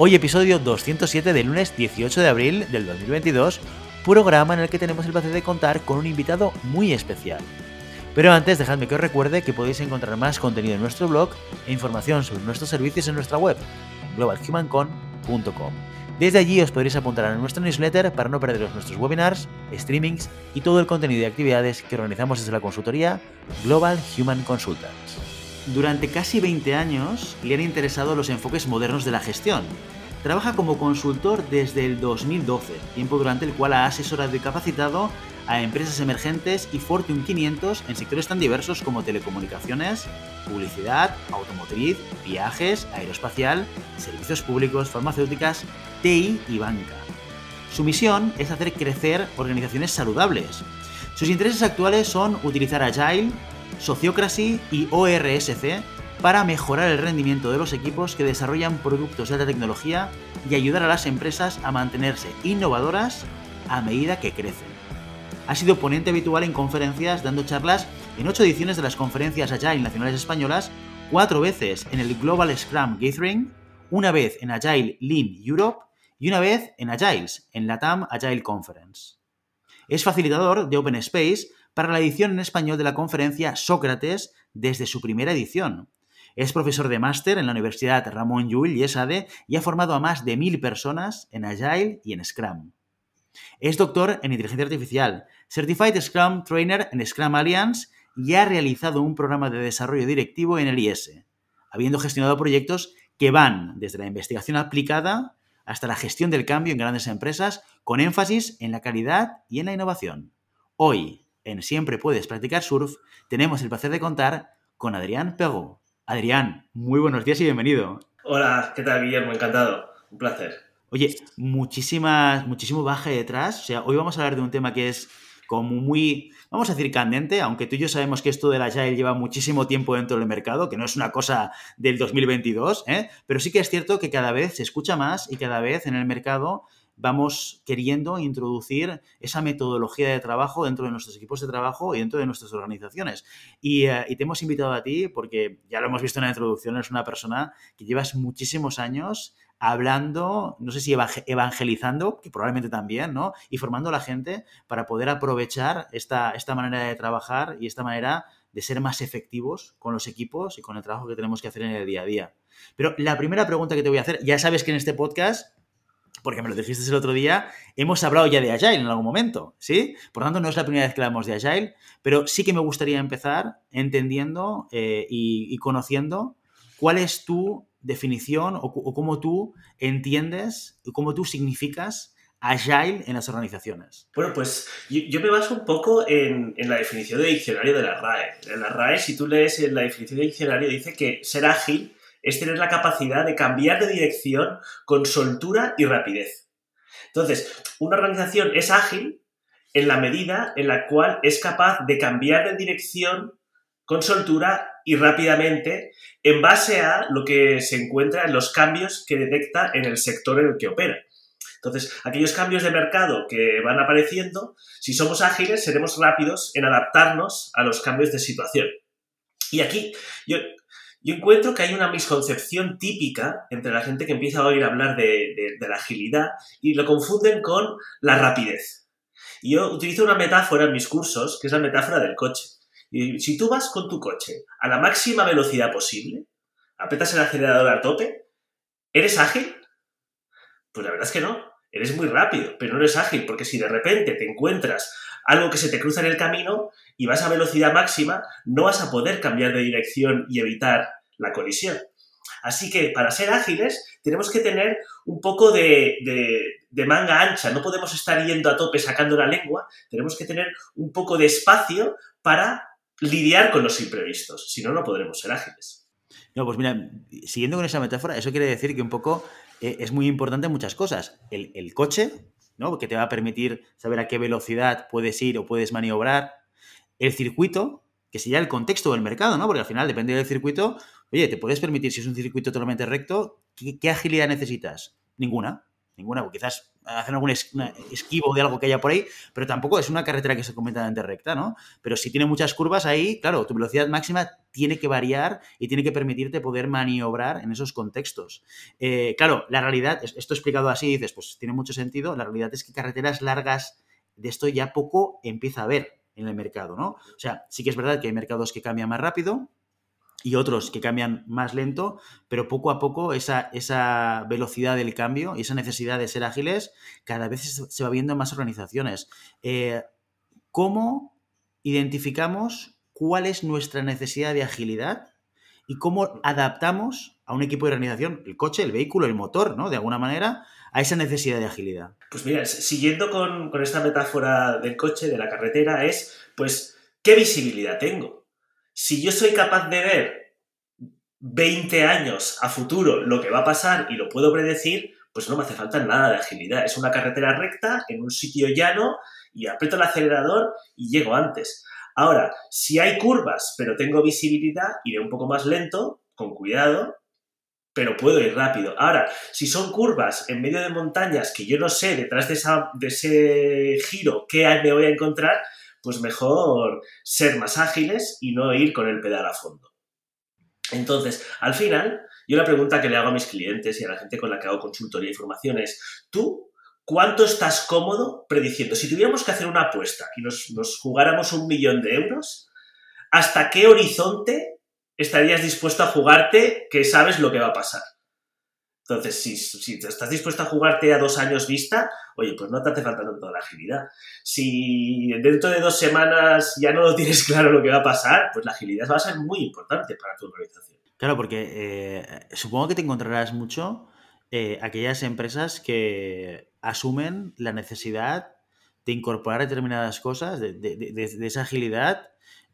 Hoy episodio 207 del lunes 18 de abril del 2022, programa en el que tenemos el placer de contar con un invitado muy especial. Pero antes dejadme que os recuerde que podéis encontrar más contenido en nuestro blog e información sobre nuestros servicios en nuestra web, globalhumancon.com. Desde allí os podréis apuntar a nuestro newsletter para no perderos nuestros webinars, streamings y todo el contenido y actividades que organizamos desde la consultoría Global Human Consultants. Durante casi 20 años le han interesado los enfoques modernos de la gestión. Trabaja como consultor desde el 2012, tiempo durante el cual ha asesorado y capacitado a empresas emergentes y Fortune 500 en sectores tan diversos como telecomunicaciones, publicidad, automotriz, viajes, aeroespacial, servicios públicos, farmacéuticas, TI y banca. Su misión es hacer crecer organizaciones saludables. Sus intereses actuales son utilizar Agile, Sociocracy y ORSC para mejorar el rendimiento de los equipos que desarrollan productos de alta tecnología y ayudar a las empresas a mantenerse innovadoras a medida que crecen. Ha sido ponente habitual en conferencias dando charlas en ocho ediciones de las conferencias Agile Nacionales Españolas, cuatro veces en el Global Scrum Gathering, una vez en Agile Lean Europe y una vez en Agiles, en la TAM Agile Conference. Es facilitador de Open Space para la edición en español de la conferencia Sócrates desde su primera edición. Es profesor de máster en la Universidad Ramón Llull y ESADE y ha formado a más de mil personas en Agile y en Scrum. Es doctor en inteligencia artificial, Certified Scrum Trainer en Scrum Alliance y ha realizado un programa de desarrollo directivo en el IS, habiendo gestionado proyectos que van desde la investigación aplicada hasta la gestión del cambio en grandes empresas con énfasis en la calidad y en la innovación. Hoy, en Siempre Puedes Practicar Surf, tenemos el placer de contar con Adrián Pego. Adrián, muy buenos días y bienvenido. Hola, ¿qué tal, Guillermo? Encantado. Un placer. Oye, muchísimas, muchísimo baje detrás. O sea, hoy vamos a hablar de un tema que es como muy, vamos a decir, candente, aunque tú y yo sabemos que esto de la Agile lleva muchísimo tiempo dentro del mercado, que no es una cosa del 2022, ¿eh? pero sí que es cierto que cada vez se escucha más y cada vez en el mercado vamos queriendo introducir esa metodología de trabajo dentro de nuestros equipos de trabajo y dentro de nuestras organizaciones. Y, eh, y, te hemos invitado a ti porque ya lo hemos visto en la introducción, eres una persona que llevas muchísimos años hablando, no sé si evangelizando, que probablemente también, ¿no? Y formando a la gente para poder aprovechar esta, esta manera de trabajar y esta manera de ser más efectivos con los equipos y con el trabajo que tenemos que hacer en el día a día. Pero la primera pregunta que te voy a hacer, ya sabes que en este podcast porque me lo dijiste el otro día, hemos hablado ya de Agile en algún momento, ¿sí? Por tanto, no es la primera vez que hablamos de Agile, pero sí que me gustaría empezar entendiendo eh, y, conociendo cuál es tu definición o, cómo tú entiendes cómo tú significas Agile en las organizaciones? Bueno, pues yo, me baso un poco en, en, la definición de diccionario de la RAE. En la RAE, si tú lees la definición de diccionario, dice que ser ágil es tener la capacidad de cambiar de dirección con soltura y rapidez. Entonces, una organización es ágil en la medida en la cual es capaz de cambiar de dirección con soltura y rápidamente en base a lo que se encuentra en los cambios que detecta en el sector en el que opera. Entonces, aquellos cambios de mercado que van apareciendo, si somos ágiles, seremos rápidos en adaptarnos a los cambios de situación. Y aquí yo, yo encuentro que hay una misconcepción típica entre la gente que empieza a oír hablar de, la agilidad y lo confunden con la rapidez. Yo utilizo una metáfora en mis cursos, que es la metáfora del coche. Y si tú vas con tu coche a la máxima velocidad posible, apretas el acelerador a tope, ¿eres ágil? Pues la verdad es que no. Eres muy rápido, pero no eres ágil, porque si de repente te encuentras algo que se te cruza en el camino y vas a velocidad máxima, no vas a poder cambiar de dirección y evitar la colisión. Así que para ser ágiles tenemos que tener un poco de, de, manga ancha, no podemos estar yendo a tope sacando la lengua, tenemos que tener un poco de espacio para lidiar con los imprevistos, si no, no podremos ser ágiles. No, pues mira, siguiendo con esa metáfora, eso quiere decir que un poco eh, es muy importante muchas cosas. El, el coche, ¿no? Porque te va a permitir saber a qué velocidad puedes ir o puedes maniobrar. El circuito, que sería el contexto del mercado, ¿no? Porque al final, depende del circuito, oye, te puedes permitir, si es un circuito totalmente recto, qué agilidad necesitas? Ninguna ninguna, porque quizás hacen algún esquivo de algo que haya por ahí, pero tampoco es una carretera que sea completamente recta, ¿no? Pero si tiene muchas curvas ahí, claro, tu velocidad máxima tiene que variar y tiene que permitirte poder maniobrar en esos contextos. Eh, claro, la realidad, esto explicado así, dices, pues tiene mucho sentido, la realidad es que carreteras largas de esto ya poco empieza a haber en el mercado, ¿no? O sea, sí que es verdad que hay mercados que cambian más rápido, y otros que cambian más lento, pero poco a poco esa, esa velocidad del cambio y esa necesidad de ser ágiles cada vez se va viendo en más organizaciones. Eh, ¿Cómo identificamos cuál es nuestra necesidad de agilidad y cómo adaptamos a un equipo de organización, el coche, el vehículo, el motor, ¿no? De alguna manera, a esa necesidad de agilidad. Pues mira, siguiendo con, con esta metáfora del coche, de la carretera, es, pues, ¿qué visibilidad tengo? Si yo soy capaz de ver 20 años a futuro lo que va a pasar y lo puedo predecir, pues no me hace falta nada de agilidad. Es una carretera recta en un sitio llano y aprieto el acelerador y llego antes. Ahora, si hay curvas, pero tengo visibilidad, iré un poco más lento, con cuidado, pero puedo ir rápido. Ahora, si son curvas en medio de montañas que yo no sé detrás de, de ese giro qué me voy a encontrar, pues mejor ser más ágiles y no ir con el pedal a fondo. Entonces, al final, yo la pregunta que le hago a mis clientes y a la gente con la que hago consultoría y formación es, ¿tú cuánto estás cómodo prediciendo? Si tuviéramos que hacer una apuesta y nos, nos jugáramos un millón de euros, ¿hasta qué horizonte estarías dispuesto a jugarte que sabes lo que va a pasar? Entonces, si, estás dispuesto a jugarte a dos años vista, oye, pues no te hace falta tanto la agilidad. Si dentro de dos semanas ya no lo tienes claro lo que va a pasar, pues la agilidad va a ser muy importante para tu organización. Claro, porque eh, supongo que te encontrarás mucho eh, aquellas empresas que asumen la necesidad de incorporar determinadas cosas, de, de esa agilidad,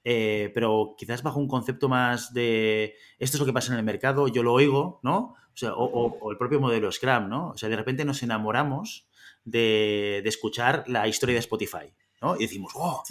eh, pero quizás bajo un concepto más de esto es lo que pasa en el mercado, yo lo oigo, ¿no? O, sea, o, el propio modelo Scrum, ¿no? O sea, de repente nos enamoramos de, escuchar la historia de Spotify, ¿no? Y decimos, oh,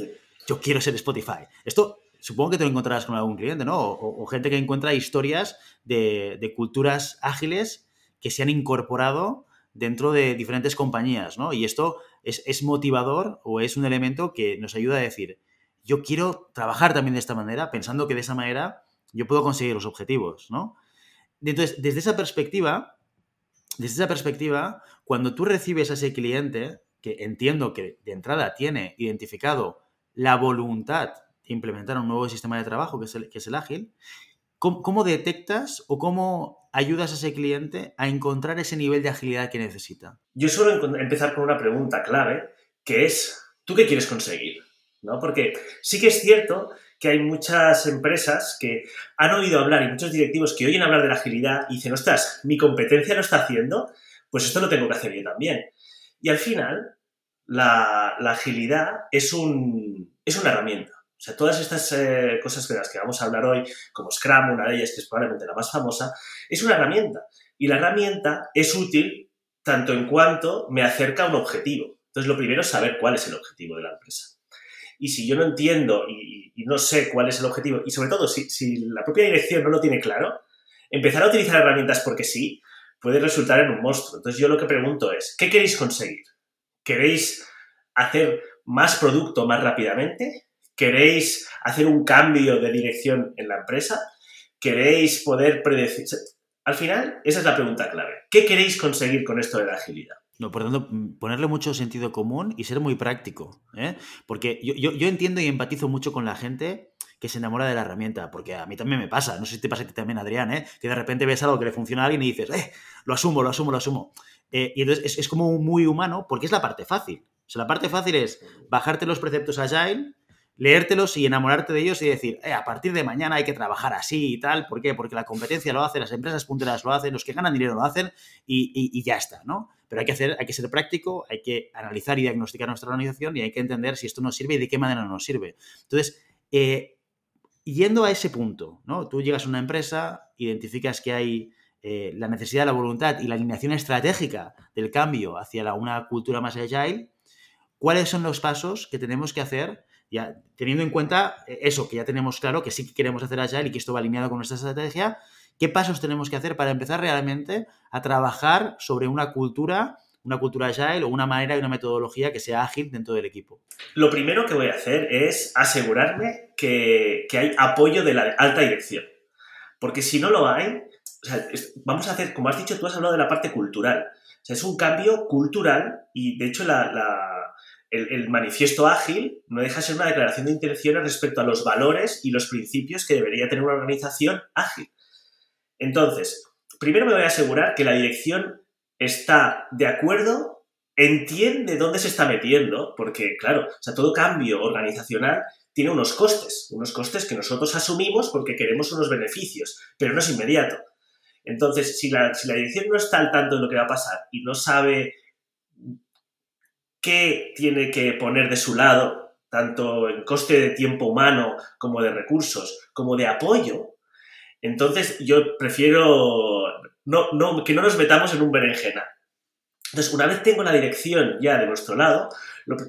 yo quiero ser Spotify. Esto supongo que te lo encontrarás con algún cliente, ¿no? O, gente que encuentra historias de, culturas ágiles que se han incorporado dentro de diferentes compañías, ¿no? Y esto es, es motivador o es un elemento que nos ayuda a decir, yo quiero trabajar también de esta manera, pensando que de esa manera yo puedo conseguir los objetivos, ¿no? Entonces, desde esa perspectiva, desde esa perspectiva, cuando tú recibes a ese cliente, que entiendo que de entrada tiene identificado la voluntad de implementar un nuevo sistema de trabajo, que es el, ágil, ¿cómo, detectas o cómo ayudas a ese cliente a encontrar ese nivel de agilidad que necesita? Yo suelo empezar con una pregunta clave, que es, ¿tú qué quieres conseguir? ¿no? Porque sí que es cierto que hay muchas empresas que han oído hablar y muchos directivos que oyen hablar de la agilidad y dicen, ostras, mi competencia lo está haciendo, pues esto lo tengo que hacer yo también. Y al final, la, agilidad es, un, es una herramienta. O sea, todas estas eh, cosas de las que vamos a hablar hoy, como Scrum, una de ellas que es probablemente la más famosa, es una herramienta. Y la herramienta es útil tanto en cuanto me acerca a un objetivo. Entonces, lo primero es saber cuál es el objetivo de la empresa. Y si yo no entiendo y, no sé cuál es el objetivo, y sobre todo si, la propia dirección no lo tiene claro, empezar a utilizar herramientas porque sí puede resultar en un monstruo. Entonces yo lo que pregunto es, ¿qué queréis conseguir? ¿Queréis hacer más producto más rápidamente? ¿Queréis hacer un cambio de dirección en la empresa? ¿Queréis poder predecir? Al final, esa es la pregunta clave. ¿Qué queréis conseguir con esto de la agilidad? No, por tanto, mm, ponerle mucho sentido común y ser muy práctico. ¿eh? Porque yo, entiendo y empatizo mucho con la gente que se enamora de la herramienta, porque a mí también me pasa, no sé si te pasa a ti también, Adrián, ¿eh? que de repente ves algo que le funciona a alguien y dices, eh, lo asumo, lo asumo, lo asumo. Eh, y entonces es, es, como muy humano porque es la parte fácil. O sea, la parte fácil es bajarte los preceptos Agile, leértelos y enamorarte de ellos y decir, eh, a partir de mañana hay que trabajar así y tal. ¿Por qué? Porque la competencia lo hace, las empresas punteras lo hacen, los que ganan dinero lo hacen y, ya está, ¿no? Pero hay que, hacer, hay que ser práctico, hay que analizar y diagnosticar nuestra organización y hay que entender si esto nos sirve y de qué manera nos sirve. Entonces, eh, yendo a ese punto, ¿no? Tú llegas a una empresa, identificas que hay eh, la necesidad, la voluntad y la alineación estratégica del cambio hacia una cultura más agile, ¿cuáles son los pasos que tenemos que hacer? Ya, teniendo en cuenta eh, eso, que ya tenemos claro que sí que queremos hacer agile y que esto va alineado con nuestra estrategia, ¿qué pasos tenemos que hacer para empezar realmente a trabajar sobre una cultura una cultura agile o una manera y una metodología que sea ágil dentro del equipo? Lo primero que voy a hacer es asegurarme que, hay apoyo de la alta dirección. Porque si no lo hay, vamos a hacer, como has dicho, tú has hablado de la parte cultural. O sea, es un cambio cultural y de hecho el, manifiesto ágil no deja de ser una declaración de intenciones respecto a los valores y los principios que debería tener una organización ágil. Entonces, primero me voy a asegurar que la dirección está de acuerdo, entiende dónde se está metiendo, porque claro, todo cambio organizacional tiene unos costes, unos costes que nosotros asumimos porque queremos unos beneficios, pero no es inmediato. Entonces, si la, si la dirección no está al tanto de lo que va a pasar y no sabe qué tiene que poner de su lado, tanto en coste de tiempo humano como de recursos, como de apoyo, entonces yo prefiero no, que no nos metamos en un berenjena. Entonces, una vez tengo la dirección ya de nuestro lado,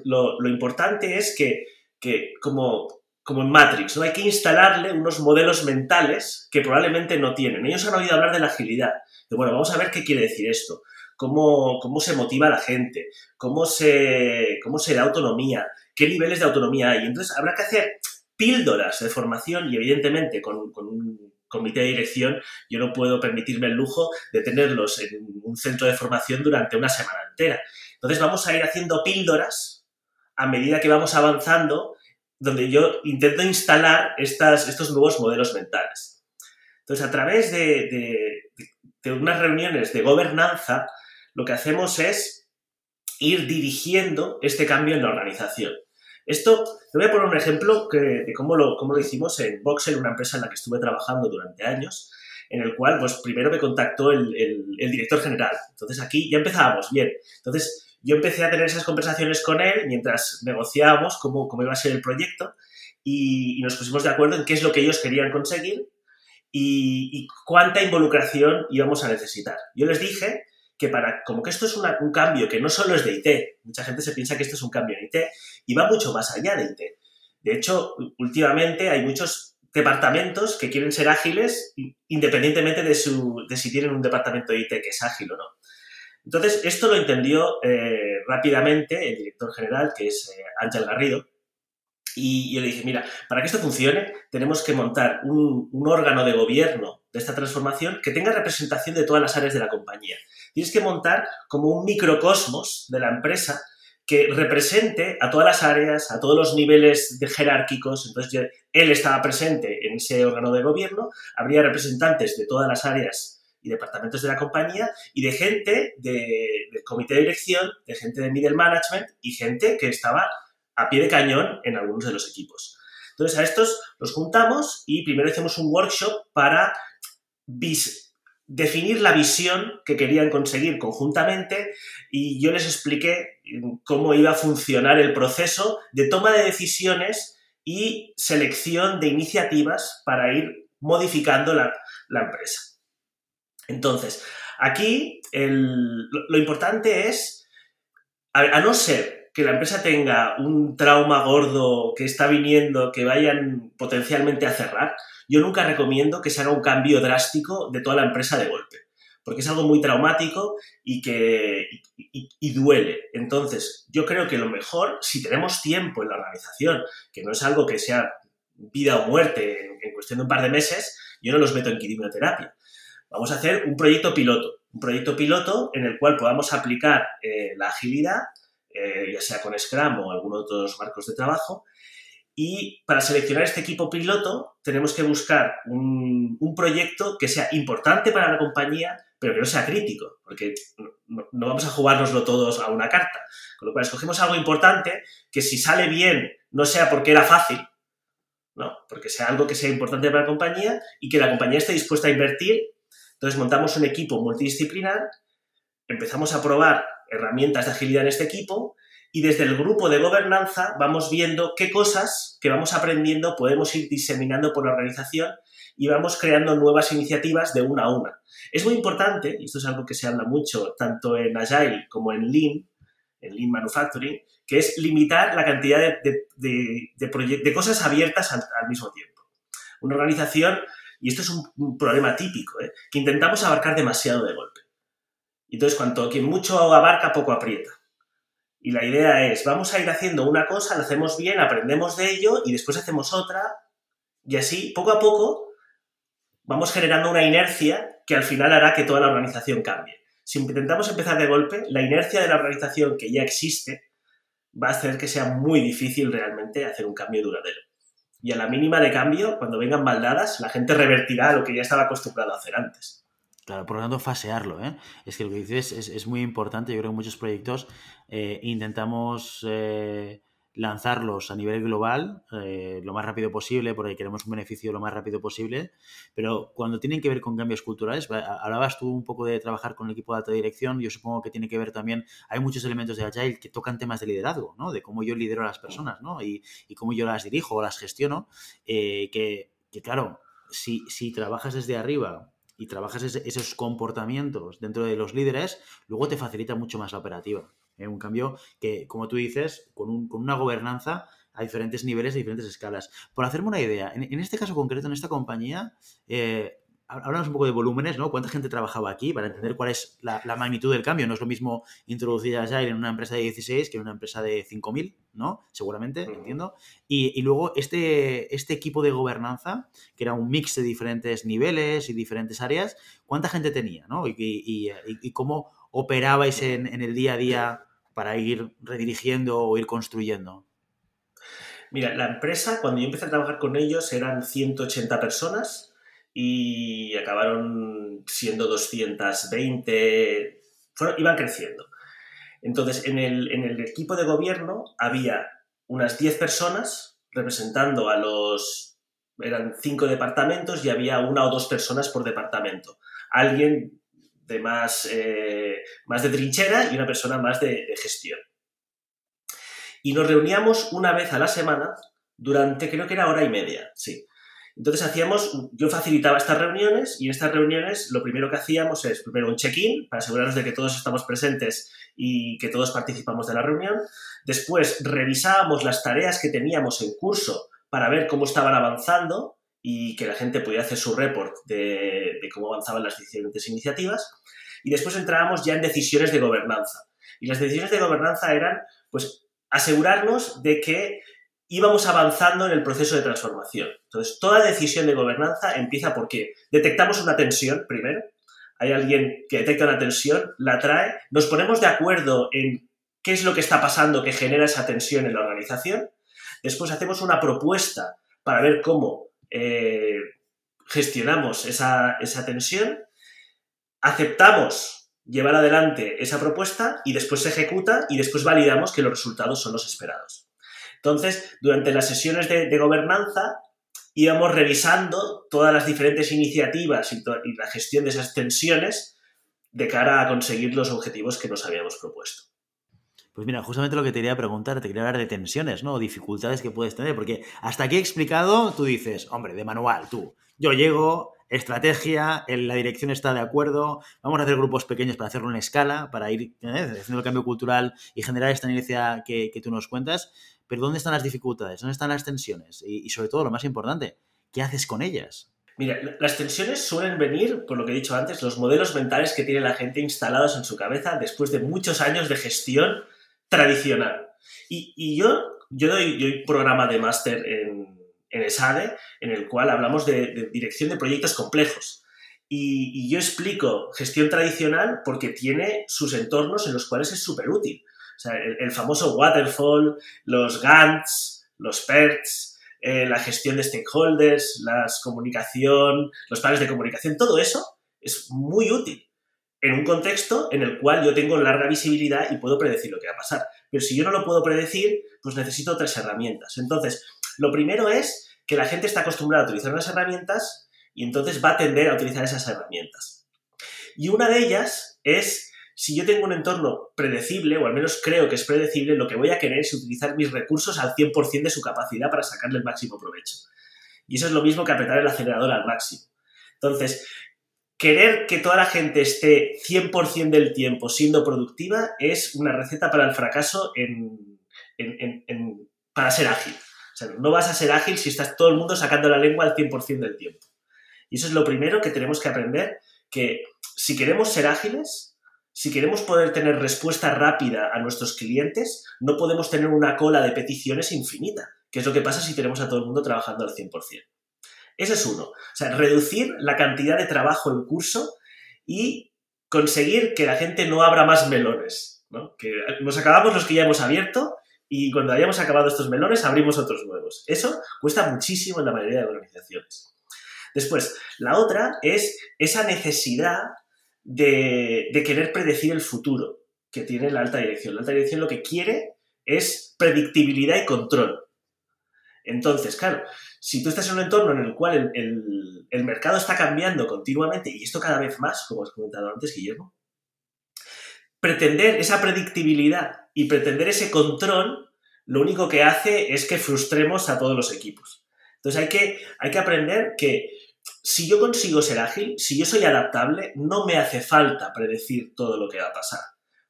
lo, importante es que, como, en Matrix, hay que instalarle unos modelos mentales que probablemente no tienen. Ellos han oído hablar de la agilidad. Bueno, vamos a ver qué quiere decir esto. Cómo, cómo se motiva a la gente, cómo se, cómo se da autonomía, qué niveles de autonomía hay. Entonces, habrá que hacer píldoras de formación y, evidentemente, con, con un comité de dirección, yo no puedo permitirme el lujo de tenerlos en un centro de formación durante una semana entera. Entonces vamos a ir haciendo píldoras a medida que vamos avanzando, donde yo intento instalar estas, estos nuevos modelos mentales. Entonces, a través de, de unas reuniones de gobernanza, lo que hacemos es ir dirigiendo este cambio en la organización. Esto, te voy a poner un ejemplo de cómo lo, cómo lo hicimos en Voxel, una empresa en la que estuve trabajando durante años, en el cual, pues primero me contactó el, director general. Entonces aquí ya empezábamos bien. Entonces yo empecé a tener esas conversaciones con él mientras negociábamos cómo, cómo iba a ser el proyecto y, nos pusimos de acuerdo en qué es lo que ellos querían conseguir y, y cuánta involucración íbamos a necesitar. Yo les dije que para, como que esto es un cambio que no solo es de IT, mucha gente se piensa que esto es un cambio en IT y va mucho más allá de IT. De hecho, últimamente hay muchos departamentos que quieren ser ágiles independientemente de, su, de si tienen un departamento de IT que es ágil o no. Entonces, esto lo entendió eh, rápidamente el director general, que es eh, Ángel Garrido, y yo le dije, mira, para que esto funcione, tenemos que montar un, un, órgano de gobierno de esta transformación que tenga representación de todas las áreas de la compañía. Tienes que montar como un microcosmos de la empresa que represente a todas las áreas, a todos los niveles de jerárquicos. Entonces, él estaba presente en ese órgano de gobierno, habría representantes de todas las áreas y departamentos de la compañía y de gente de, del comité de dirección, de gente de middle management y gente que estaba a pie de cañón en algunos de los equipos. Entonces, a estos los juntamos y primero hicimos un workshop para definir la visión que querían conseguir conjuntamente y yo les expliqué cómo iba a funcionar el proceso de toma de decisiones y selección de iniciativas para ir modificando la, empresa. Entonces, aquí lo, importante es, a no ser que la empresa tenga un trauma gordo que está viniendo, que vayan potencialmente a cerrar, yo nunca recomiendo que se haga un cambio drástico de toda la empresa de golpe, porque es algo muy traumático y que y, duele. Entonces, yo creo que lo mejor, si tenemos tiempo en la organización, que no es algo que sea vida o muerte en, cuestión de un par de meses, yo no los meto en quimioterapia. Vamos a hacer un proyecto piloto, un proyecto piloto en el cual podamos aplicar eh, la agilidad, eh, ya sea con Scrum o alguno de otros marcos de trabajo, y para seleccionar este equipo piloto tenemos que buscar un, proyecto que sea importante para la compañía, pero que no sea crítico, porque no, vamos a jugárnoslo todos a una carta. Con lo cual escogemos algo importante que si sale bien no sea porque era fácil, ¿no? porque sea algo que sea importante para la compañía y que la compañía esté dispuesta a invertir. Entonces montamos un equipo multidisciplinar, empezamos a probar herramientas de agilidad en este equipo y desde el grupo de gobernanza vamos viendo qué cosas que vamos aprendiendo podemos ir diseminando por la organización y vamos creando nuevas iniciativas de una a una. Es muy importante, y esto es algo que se habla mucho tanto en Agile como en Lean, en Lean Manufacturing, que es limitar la cantidad de, cosas abiertas al, mismo tiempo. Una organización, y esto es un, problema típico, ¿eh? que intentamos abarcar demasiado de golpe. Entonces, cuanto quien mucho abarca, poco aprieta. Y la idea es, vamos a ir haciendo una cosa, la hacemos bien, aprendemos de ello y después hacemos otra. Y así, poco a poco, vamos generando una inercia que al final hará que toda la organización cambie. Si intentamos empezar de golpe, la inercia de la organización que ya existe va a hacer que sea muy difícil realmente hacer un cambio duradero. Y a la mínima de cambio, cuando vengan maldadas, la gente revertirá lo que ya estaba acostumbrado a hacer antes. Claro, por lo tanto, fasearlo. ¿eh? Es que lo que dices es, muy importante. Yo creo que muchos proyectos eh, intentamos eh, lanzarlos a nivel global lo más rápido posible, porque queremos un beneficio lo más rápido posible, pero cuando tienen que ver con cambios culturales, hablabas tú un poco de trabajar con el equipo de alta dirección, yo supongo que tiene que ver también, hay muchos elementos de Agile que tocan temas de liderazgo, ¿no? de cómo yo lidero a las personas ¿no? y, cómo yo las dirijo o las gestiono, eh, que, claro, si, si trabajas desde arriba y trabajas esos comportamientos dentro de los líderes, luego te facilita mucho más la operativa. ¿eh? Un cambio que, como tú dices, con, un, con, una gobernanza a diferentes niveles, a diferentes escalas. Por hacerme una idea, en, este caso concreto, en esta compañía, eh, hablamos un poco de volúmenes, ¿no? ¿Cuánta gente trabajaba aquí para entender cuál es la, magnitud del cambio? No es lo mismo introducir Agile en una empresa de 16 que en una empresa de 5.000, ¿no? Seguramente, entiendo. Y, luego este, este equipo de gobernanza, que era un mix de diferentes niveles y diferentes áreas, ¿cuánta gente tenía, ¿no? Y, y cómo operabais en, en, el día a día para ir redirigiendo o ir construyendo? Mira, la empresa, cuando yo empecé a trabajar con ellos, eran 180 personas y acabaron siendo 220, iban creciendo. Entonces, en el, en el equipo de gobierno había unas 10 personas representando a los, eran cinco departamentos y había una o dos personas por departamento. Alguien de más, eh, más de trinchera y una persona más de, gestión. Y nos reuníamos una vez a la semana durante, creo que era hora y media, sí. Entonces hacíamos, yo facilitaba estas reuniones y en estas reuniones lo primero que hacíamos es primero un check-in para asegurarnos de que todos estamos presentes y que todos participamos de la reunión. Después revisábamos las tareas que teníamos en curso para ver cómo estaban avanzando y que la gente pudiera hacer su report de, cómo avanzaban las diferentes iniciativas. Y después entrábamos ya en decisiones de gobernanza. Y las decisiones de gobernanza eran, pues, asegurarnos de que íbamos avanzando en el proceso de transformación. Entonces, toda decisión de gobernanza empieza porque detectamos una tensión, primero, hay alguien que detecta una tensión, la trae, nos ponemos de acuerdo en qué es lo que está pasando que genera esa tensión en la organización, después hacemos una propuesta para ver cómo eh, gestionamos esa, tensión, aceptamos llevar adelante esa propuesta y después se ejecuta y después validamos que los resultados son los esperados. Entonces, durante las sesiones de, gobernanza íbamos revisando todas las diferentes iniciativas y, la gestión de esas tensiones de cara a conseguir los objetivos que nos habíamos propuesto. Pues mira, justamente lo que te quería preguntar, te quería hablar de tensiones, ¿no? O dificultades que puedes tener, porque hasta aquí he explicado, tú dices, hombre, de manual, tú, yo llego, estrategia, la dirección está de acuerdo, vamos a hacer grupos pequeños para hacerlo en escala, para ir ¿eh? haciendo el cambio cultural y generar esta inercia que, tú nos cuentas, pero ¿dónde están las dificultades? ¿Dónde están las tensiones? Y, y sobre todo, lo más importante, ¿qué haces con ellas? Mira, las tensiones suelen venir, por lo que he dicho antes, los modelos mentales que tiene la gente instalados en su cabeza después de muchos años de gestión tradicional. Y, yo, yo doy, programa de máster en, en ESADE, en el cual hablamos de, dirección de proyectos complejos. Y, yo explico gestión tradicional porque tiene sus entornos en los cuales es súper útil. O sea, el, famoso waterfall, los GANTs, los PERTs, eh, la gestión de stakeholders, la comunicación, los planes de comunicación, todo eso es muy útil en un contexto en el cual yo tengo larga visibilidad y puedo predecir lo que va a pasar. Pero si yo no lo puedo predecir, pues necesito otras herramientas. Entonces, lo primero es que la gente está acostumbrada a utilizar unas herramientas y entonces va a tender a utilizar esas herramientas. Y una de ellas es si yo tengo un entorno predecible, o al menos creo que es predecible, lo que voy a querer es utilizar mis recursos al 100% de su capacidad para sacarle el máximo provecho. Y eso es lo mismo que apretar el acelerador al máximo. Entonces, querer que toda la gente esté 100% del tiempo siendo productiva es una receta para el fracaso para ser ágil. O sea, no vas a ser ágil si estás todo el mundo sacando la lengua al 100% del tiempo. Y eso es lo primero que tenemos que aprender, que si queremos ser ágiles, si queremos poder tener respuesta rápida a nuestros clientes, no podemos tener una cola de peticiones infinita, que es lo que pasa si tenemos a todo el mundo trabajando al 100%. Ese es uno. O sea, reducir la cantidad de trabajo en curso y conseguir que la gente no abra más melones. ¿no? Que nos acabamos los que ya hemos abierto y cuando hayamos acabado estos melones abrimos otros nuevos. Eso cuesta muchísimo en la mayoría de organizaciones. Después, la otra es esa necesidad de, querer predecir el futuro que tiene la alta dirección. La alta dirección lo que quiere es predictibilidad y control. Entonces, claro, si tú estás en un entorno en el cual el, mercado está cambiando continuamente, y esto cada vez más, como has comentado antes, Guillermo, pretender esa predictibilidad y pretender ese control, lo único que hace es que frustremos a todos los equipos. Entonces hay que, hay que aprender que si yo consigo ser ágil, si yo soy adaptable, no me hace falta predecir todo lo que va a pasar.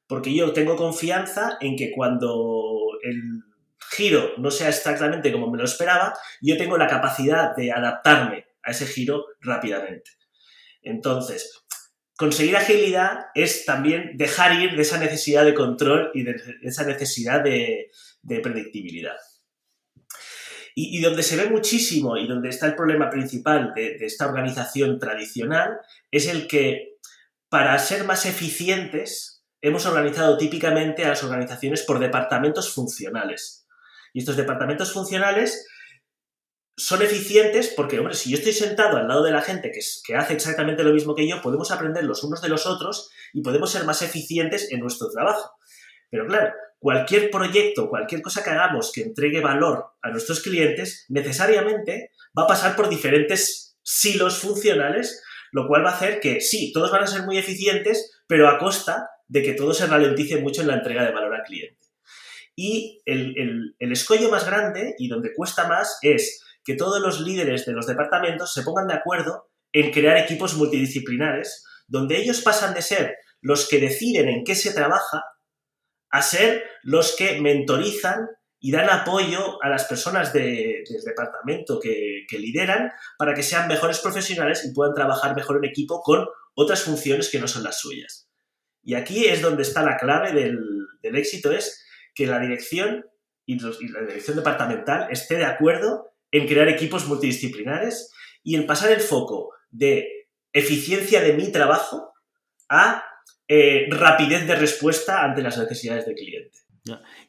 Porque yo tengo confianza en que cuando el giro no sea exactamente como me lo esperaba, yo tengo la capacidad de adaptarme a ese giro rápidamente. Entonces, conseguir agilidad es también dejar ir de esa necesidad de control y de esa necesidad de, predictibilidad. Y, donde se ve muchísimo y donde está el problema principal de, de esta organización tradicional es el que para ser más eficientes hemos organizado típicamente a las organizaciones por departamentos funcionales. Y estos departamentos funcionales son eficientes porque, hombre, si yo estoy sentado al lado de la gente que, que, hace exactamente lo mismo que yo, podemos aprender los unos de los otros y podemos ser más eficientes en nuestro trabajo. Pero claro, cualquier proyecto, cualquier cosa que hagamos que entregue valor a nuestros clientes, necesariamente va a pasar por diferentes silos funcionales, lo cual va a hacer que sí, todos van a ser muy eficientes, pero a costa de que todo se ralentice mucho en la entrega de valor al cliente. Y el, escollo más grande y donde cuesta más es que todos los líderes de los departamentos se pongan de acuerdo en crear equipos multidisciplinares, donde ellos pasan de ser los que deciden en qué se trabaja a ser los que mentorizan y dan apoyo a las personas del departamento que, que, lideran para que sean mejores profesionales y puedan trabajar mejor en equipo con otras funciones que no son las suyas. Y aquí es donde está la clave del, del éxito, es que la dirección y, la dirección departamental esté de acuerdo en crear equipos multidisciplinares y en pasar el foco de eficiencia de mi trabajo a eh, rapidez de respuesta ante las necesidades del cliente.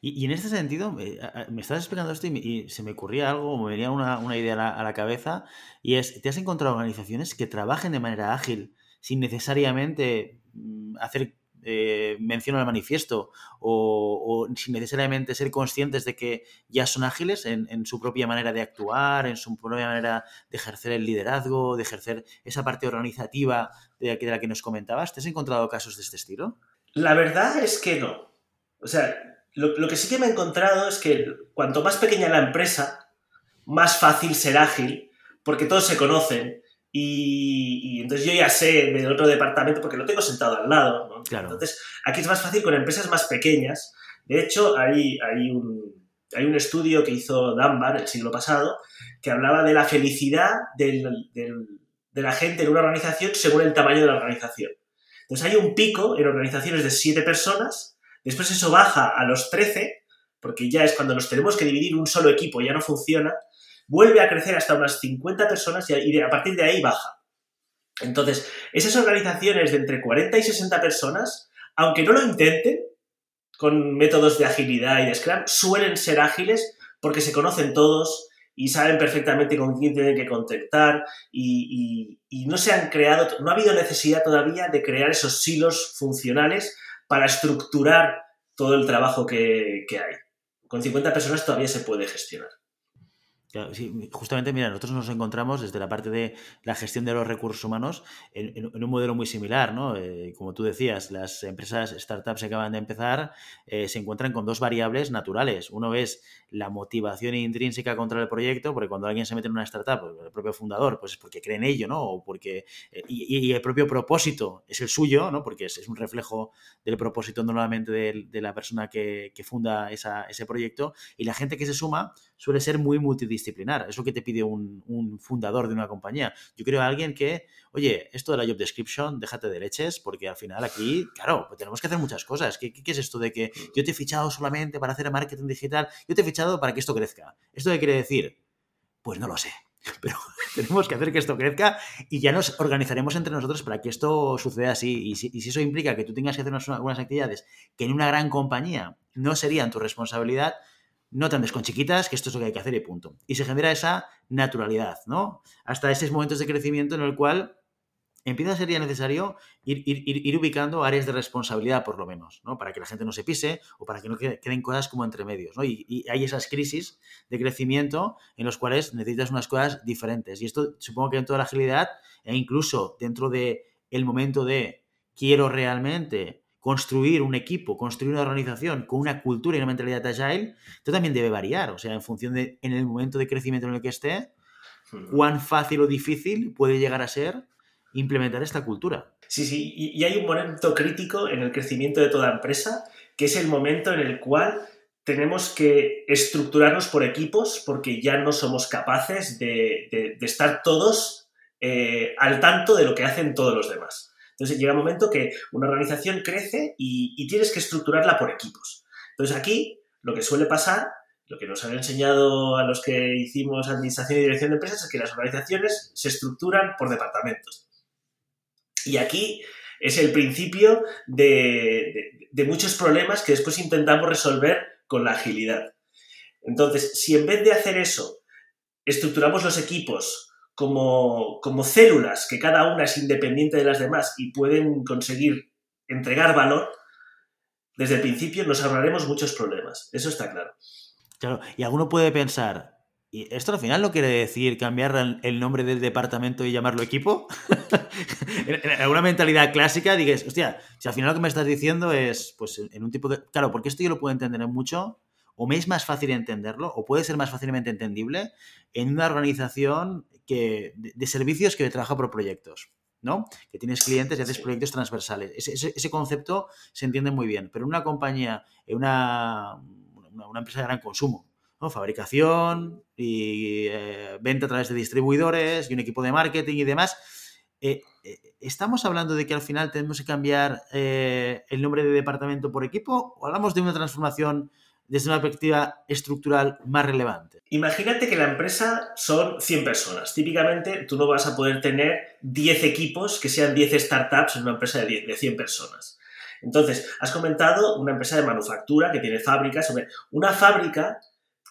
Y, en este sentido, eh, me estás explicando esto y, se me ocurría algo, me venía una, idea a la, cabeza, y es, ¿te has encontrado organizaciones que trabajen de manera ágil sin necesariamente mm, hacer eh, menciona el manifiesto o, sin necesariamente ser conscientes de que ya son ágiles en, su propia manera de actuar, en su propia manera de ejercer el liderazgo, de ejercer esa parte organizativa de, la que nos comentabas. ¿Te has encontrado casos de este estilo? La verdad es que no. O sea, lo, lo que sí que me he encontrado es que cuanto más pequeña la empresa, más fácil ser ágil, porque todos se conocen, y, entonces yo ya sé del otro departamento porque lo tengo sentado al lado. Entonces, aquí es más fácil con empresas más pequeñas. De hecho, hay, hay, un, hay un estudio que hizo Dunbar el siglo pasado que hablaba de la felicidad del, de la gente en una organización según el tamaño de la organización. Entonces, hay un pico en organizaciones de 7 personas, después eso baja a los 13, porque ya es cuando nos tenemos que dividir un solo equipo, ya no funciona, vuelve a crecer hasta unas 50 personas y a partir de ahí baja. Entonces, esas organizaciones de entre 40 y 60 personas, aunque no lo intenten, con métodos de agilidad y de Scrum, suelen ser ágiles porque se conocen todos y saben perfectamente con quién tienen que contactar y, no se han creado, no ha habido necesidad todavía de crear esos silos funcionales para estructurar todo el trabajo que, hay. Con 50 personas todavía se puede gestionar. Justamente, mira, nosotros nos encontramos desde la parte de la gestión de los recursos humanos en, un modelo muy similar, ¿no? Eh, como tú decías, las empresas, startups que acaban de empezar, eh, se encuentran con dos variables naturales. Uno es la motivación intrínseca contra el proyecto, porque cuando alguien se mete en una startup, pues, el propio fundador, pues es porque cree en ello, ¿no? O porque, eh, y, el propio propósito es el suyo, ¿no? Porque es, un reflejo del propósito normalmente de, la persona que, funda ese proyecto. Y la gente que se suma suele ser muy multidisciplinar. Es lo que te pide un, fundador de una compañía. Yo creo a alguien que, oye, esto de la job description, déjate de leches, porque al final aquí, claro, pues tenemos que hacer muchas cosas. ¿Qué, ¿Qué, es esto de que yo te he fichado solamente para hacer marketing digital? Yo te he fichado para que esto crezca. ¿Esto qué quiere decir? Pues no lo sé. Pero tenemos que hacer que esto crezca y ya nos organizaremos entre nosotros para que esto suceda así. Y si, eso implica que tú tengas que hacer unas, actividades que en una gran compañía no serían tu responsabilidad, no te andes con chiquitas, que esto es lo que hay que hacer y punto. Y se genera esa naturalidad, ¿no? Hasta esos momentos de crecimiento en el cual empieza a ser necesario ir, ubicando áreas de responsabilidad, por lo menos, ¿no? Para que la gente no se pise o para que no queden cosas como entre medios, ¿no? Y, hay esas crisis de crecimiento en los cuales necesitas unas cosas diferentes. Y esto supongo que en toda la agilidad e incluso dentro de el momento de quiero realmente construir un equipo, construir una organización con una cultura y una mentalidad agile, esto también debe variar, o sea, en función de en el momento de crecimiento en el que esté, cuán fácil o difícil puede llegar a ser implementar esta cultura. Sí, sí, y, hay un momento crítico en el crecimiento de toda empresa, que es el momento en el cual tenemos que estructurarnos por equipos porque ya no somos capaces de, estar todos eh, al tanto de lo que hacen todos los demás. Entonces llega un momento que una organización crece y, tienes que estructurarla por equipos. Entonces aquí lo que suele pasar, lo que nos han enseñado a los que hicimos administración y dirección de empresas es que las organizaciones se estructuran por departamentos. Y aquí es el principio de, muchos problemas que después intentamos resolver con la agilidad. Entonces, si en vez de hacer eso, estructuramos los equipos como, como, células, que cada una es independiente de las demás y pueden conseguir entregar valor, desde el principio nos ahorraremos muchos problemas. Eso está claro. Claro, y alguno puede pensar, ¿Y esto al final no quiere decir cambiar el nombre del departamento y llamarlo equipo? en alguna mentalidad clásica digas, hostia, si al final lo que me estás diciendo es, pues en un tipo de... Claro, porque esto yo lo puedo entender mucho, o me es más fácil entenderlo, o puede ser más fácilmente entendible en una organización que, de, servicios que trabaja por proyectos. ¿no? Que tienes clientes y haces proyectos transversales. Ese, ese, concepto se entiende muy bien, pero en una compañía, en una, una empresa de gran consumo, fabricación y eh, venta a través de distribuidores y un equipo de marketing y demás. Eh, eh, ¿Estamos hablando de que al final tenemos que cambiar el nombre de departamento por equipo o hablamos de una transformación desde una perspectiva estructural más relevante? Imagínate que la empresa son 100 personas. Típicamente tú no vas a poder tener 10 equipos que sean 10 startups en una empresa de, 10, de 100 personas. Entonces, has comentado una empresa de manufactura que tiene fábricas. Una fábrica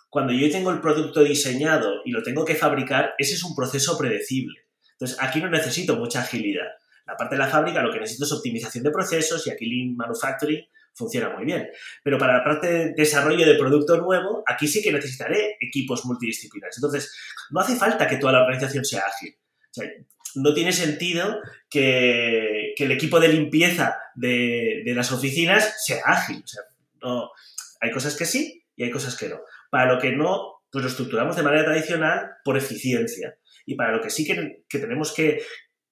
cuando yo tengo el producto diseñado y lo tengo que fabricar, ese es un proceso predecible. Entonces, aquí no necesito mucha agilidad. La parte de la fábrica lo que necesito es optimización de procesos y aquí Lean Manufacturing funciona muy bien. Pero para la parte de desarrollo de producto nuevo, aquí sí que necesitaré equipos multidisciplinares. Entonces, no hace falta que toda la organización sea ágil. no tiene sentido que, el equipo de limpieza de, las oficinas sea ágil. hay cosas que sí y hay cosas que no. Para lo que no, pues lo estructuramos de manera tradicional por eficiencia. Y para lo que sí que, tenemos que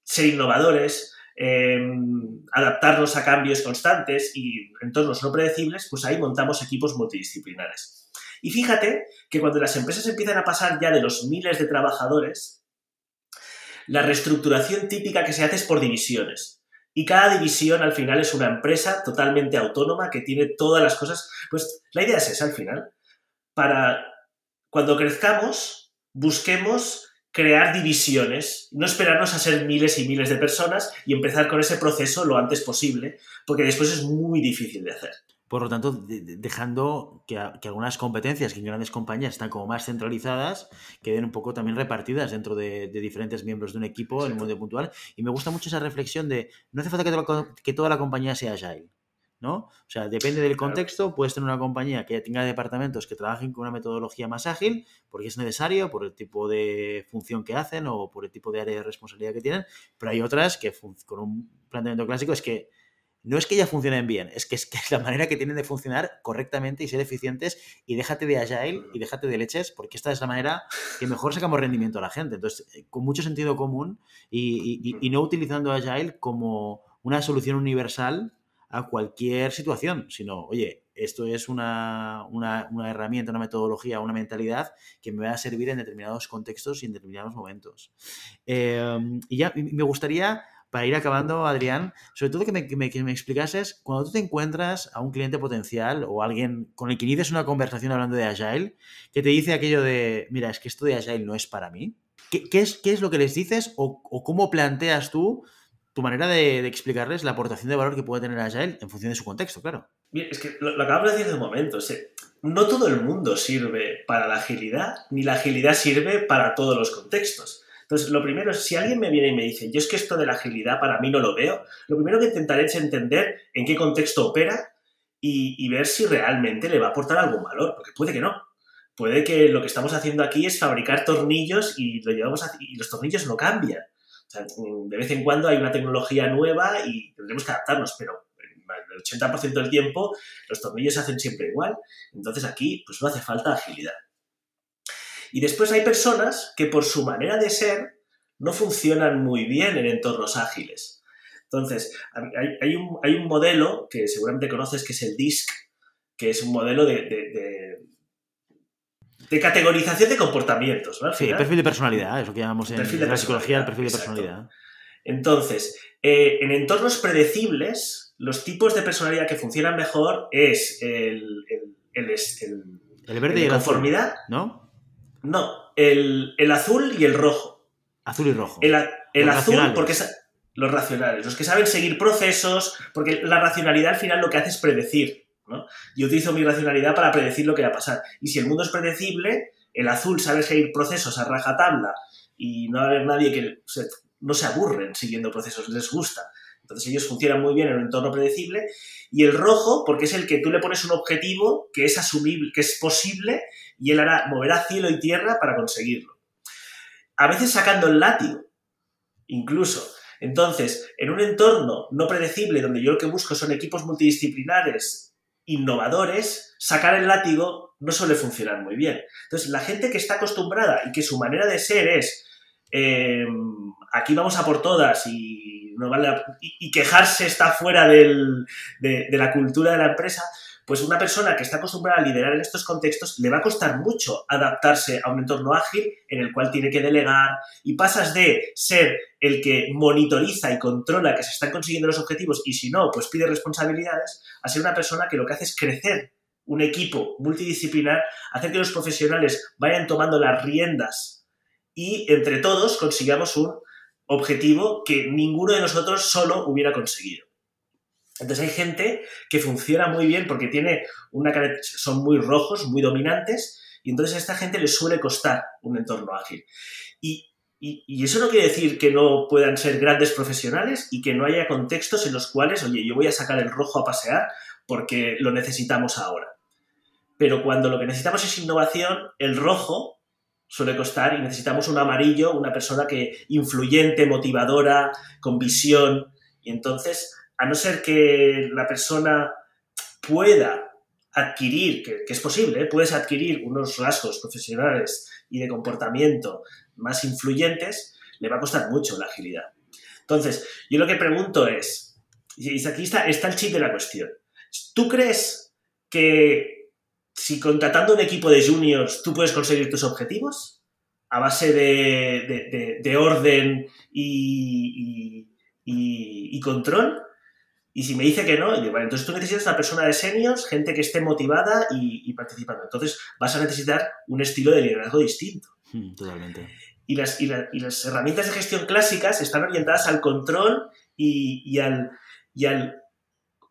ser innovadores, em, adaptarnos a cambios constantes y entornos no predecibles, pues ahí montamos equipos multidisciplinares. Y fíjate que cuando las empresas empiezan a pasar ya de los miles de trabajadores, la reestructuración típica que se hace es por divisiones. Y cada división al final es una empresa totalmente autónoma que tiene todas las cosas. Pues la idea es esa al final para cuando crezcamos, busquemos crear divisiones, no esperarnos a ser miles y miles de personas y empezar con ese proceso lo antes posible, porque después es muy difícil de hacer. Por lo tanto, dejando que, algunas competencias que en grandes compañías están como más centralizadas, queden un poco también repartidas dentro de, diferentes miembros de un equipo en un mundo puntual. Y me gusta mucho esa reflexión de no hace falta que toda la compañía sea agile ¿no? O sea, depende del contexto, puedes tener una compañía que tenga departamentos que trabajen con una metodología más ágil, porque es necesario, por el tipo de función que hacen o por el tipo de área de responsabilidad que tienen, pero hay otras que con un planteamiento clásico es que no es que ya funcionen bien, es que es, que la manera que tienen de funcionar correctamente y ser eficientes y déjate de agile y déjate de leches, porque esta es la manera que mejor sacamos rendimiento a la gente. Entonces, eh, con mucho sentido común y, no utilizando agile como una solución universal a cualquier situación, sino, oye, esto es una, herramienta, una metodología, una mentalidad que me va a servir en determinados contextos y en determinados momentos. Eh, y ya me gustaría para ir acabando, Adrián, sobre todo que me, que me, explicases, cuando tú te encuentras a un cliente potencial o alguien con el que inicies una conversación hablando de Agile, que te dice aquello de, mira, es que esto de Agile no es para mí, ¿qué, es, qué es, lo que les dices o, cómo planteas tú tu manera de, explicarles la aportación de valor que puede tener Agile en función de su contexto, claro? Bien, es que lo, lo de decir hace un momento, no todo el mundo sirve para la agilidad, ni la agilidad sirve para todos los contextos. Entonces, lo primero es, si alguien me viene y me dice, yo es que esto de la agilidad para mí no lo veo, lo primero que intentaré es entender en qué contexto opera y, ver si realmente le va a aportar algún valor, porque puede que no. Puede que lo que estamos haciendo aquí es fabricar tornillos y, lo llevamos y los tornillos no cambian. Sea, de vez en cuando hay una tecnología nueva y tendremos que adaptarnos, pero el 80% del tiempo los tornillos se hacen siempre igual. Entonces aquí pues no hace falta agilidad. Y después hay personas que por su manera de ser no funcionan muy bien en entornos ágiles. Entonces, hay, un, modelo que seguramente conoces que es el DISC, que es un modelo de, de, categorización de comportamientos. ¿no? Sí, perfil de personalidad, es lo que llamamos en la psicología el perfil de personalidad. Entonces, eh, en entornos predecibles, los tipos de personalidad que funcionan mejor es el, el, el, verde y la conformidad, ¿no? No, el, azul y el rojo. Azul y rojo. El, azul, porque es los racionales, los que saben seguir procesos, porque la racionalidad al final lo que hace es predecir. Yo utilizo mi racionalidad para predecir lo que va a pasar. Y si el mundo es predecible, el azul sabe seguir procesos a rajatabla y no va a haber nadie que no se aburren siguiendo procesos, les gusta. Entonces ellos funcionan muy bien en un entorno predecible. Y el rojo, porque es el que tú le pones un objetivo que es asumible, que es posible, y él hará, moverá cielo y tierra para conseguirlo. A veces sacando el látigo, incluso. Entonces, en un entorno no predecible, donde yo lo que busco son equipos multidisciplinares innovadores, sacar el látigo no suele funcionar muy bien. Entonces, la gente que está acostumbrada y que su manera de ser es eh, aquí vamos a por todas y y, quejarse está fuera de, la cultura de la empresa, pues una persona que está acostumbrada a liderar en estos contextos le va a costar mucho adaptarse a un entorno ágil en el cual tiene que delegar y pasas de ser el que monitoriza y controla que se están consiguiendo los objetivos y si no, pues pide responsabilidades, a ser una persona que lo que hace es crecer un equipo multidisciplinar, hacer que los profesionales vayan tomando las riendas y entre todos consigamos un objetivo que ninguno de nosotros solo hubiera conseguido. Entonces hay gente que funciona muy bien porque tiene una son muy rojos, muy dominantes, y entonces a esta gente le suele costar un entorno ágil. Y, y, eso no quiere decir que no puedan ser grandes profesionales y que no haya contextos en los cuales, oye, yo voy a sacar el rojo a pasear porque lo necesitamos ahora. Pero cuando lo que necesitamos es innovación, el rojo suele costar y necesitamos un amarillo, una persona que influyente, motivadora, con visión. Y entonces, a no ser que la persona pueda adquirir, que, es posible, ¿eh? puedes adquirir unos rasgos profesionales y de comportamiento más influyentes, le va a costar mucho la agilidad. Entonces, yo lo que pregunto es, y aquí está, está el chip de la cuestión, ¿tú crees que si contratando un equipo de juniors tú puedes conseguir tus objetivos a base de, orden y, control. Y si me dice que no, entonces tú necesitas una persona de seniors, gente que esté motivada y, participando. Entonces vas a necesitar un estilo de liderazgo distinto. Totalmente. Y las, y, las herramientas de gestión clásicas están orientadas al control y, al, al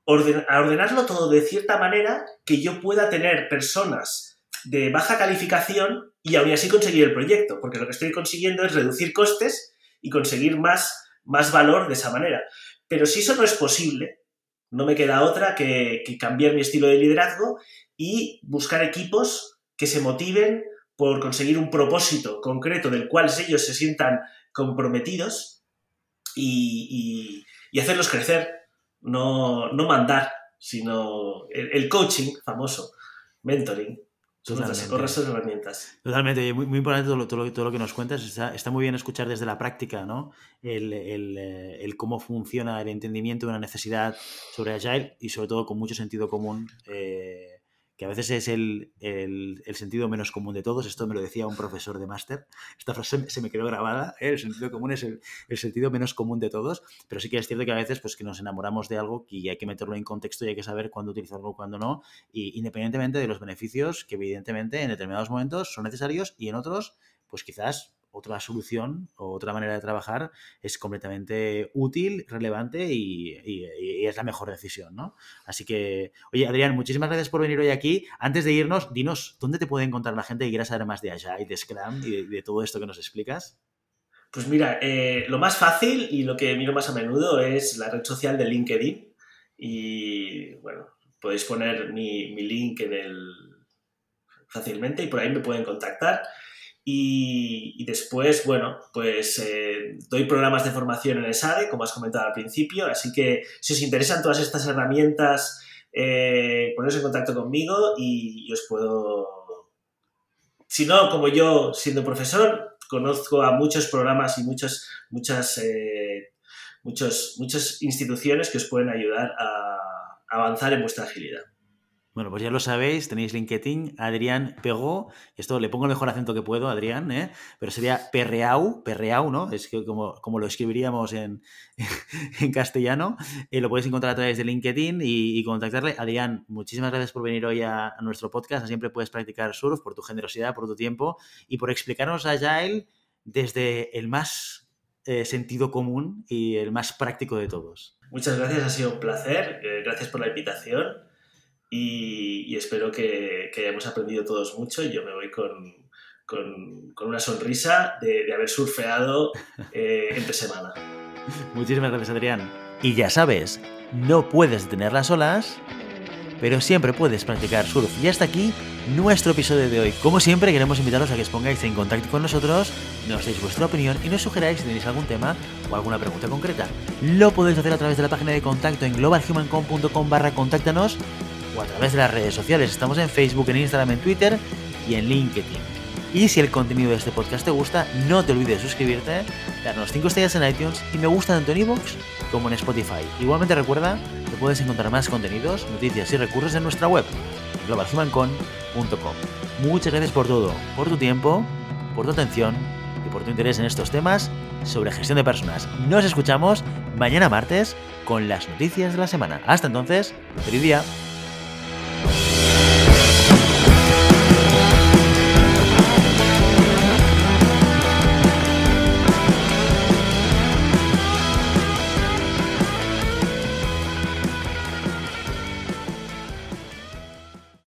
a ordenarlo todo de cierta manera que yo pueda tener personas de baja calificación y aún así conseguir el proyecto, porque lo que estoy consiguiendo es reducir costes y conseguir más, más valor de esa manera. Pero si eso no es posible, no me queda otra que, cambiar mi estilo de liderazgo y buscar equipos que se motiven por conseguir un propósito concreto del cual ellos se sientan comprometidos y, hacerlos crecer, no, no mandar, sino el, coaching famoso, mentoring. Totalmente. herramientas. Totalmente, muy, muy importante todo lo, todo, lo, que nos cuentas. Está, está, muy bien escuchar desde la práctica, ¿no? El, el, eh, el, cómo funciona el entendimiento de una necesidad sobre Agile y sobre todo con mucho sentido común. Eh, que a veces es el, sentido menos común de todos. Esto me lo decía un profesor de máster. Esta frase se me quedó grabada. ¿eh? El sentido común es el, sentido menos común de todos. Pero sí que es cierto que a veces pues, que nos enamoramos de algo y hay que meterlo en contexto y hay que saber cuándo utilizarlo cuándo no. Y independientemente de los beneficios que evidentemente en determinados momentos son necesarios y en otros pues quizás otra solución o otra manera de trabajar es completamente útil, relevante y, es la mejor decisión, ¿no? Así que, oye, Adrián, muchísimas gracias por venir hoy aquí. Antes de irnos, dinos, ¿dónde te puede encontrar la gente que quiera saber más de Agile, de Scrum y de, todo esto que nos explicas? Pues mira, eh, lo más fácil y lo que miro más a menudo es la red social de LinkedIn. Y bueno, podéis poner mi, mi link en el fácilmente y por ahí me pueden contactar. Y, después, bueno, pues eh, doy programas de formación en ESADE, como has comentado al principio, así que si os interesan todas estas herramientas, eh, poneros en contacto conmigo y, os puedo... Si no, como yo, siendo profesor, conozco a muchos programas y muchas, muchas, eh, muchos, muchas instituciones que os pueden ayudar a avanzar en vuestra agilidad. Bueno, pues ya lo sabéis, tenéis LinkedIn, Adrián Pegó, esto le pongo el mejor acento que puedo, Adrián, ¿eh? pero sería Perreau, Perreau, ¿no? Es que como, como lo escribiríamos en, en castellano, eh, lo podéis encontrar a través de LinkedIn y, contactarle. Adrián, muchísimas gracias por venir hoy a, nuestro podcast, siempre puedes practicar surf, por tu generosidad, por tu tiempo y por explicarnos Agile desde el más eh, sentido común y el más práctico de todos. Muchas gracias, ha sido un placer, eh, gracias por la invitación y, espero que, hayamos aprendido todos mucho yo me voy con, con, una sonrisa de, haber surfeado eh, entre semana. Muchísimas gracias, Adrián. Y ya sabes, no puedes detener las olas, pero siempre puedes practicar surf. Y hasta aquí nuestro episodio de hoy. Como siempre, queremos invitaros a que os pongáis en contacto con nosotros, nos deis vuestra opinión y nos sugeráis si tenéis algún tema o alguna pregunta concreta. Lo podéis hacer a través de la página de contacto en globalhumancom.com barra contáctanos o a través de las redes sociales. Estamos en Facebook, en Instagram, en Twitter y en LinkedIn. Y si el contenido de este podcast te gusta, no te olvides de suscribirte, darnos 5 estrellas en iTunes y me gusta tanto en iVoox como en Spotify. Igualmente recuerda que puedes encontrar más contenidos, noticias y recursos en nuestra web, globalhumancon.com. Muchas gracias por todo, por tu tiempo, por tu atención y por tu interés en estos temas sobre gestión de personas. Nos escuchamos mañana martes con las noticias de la semana. Hasta entonces, feliz día.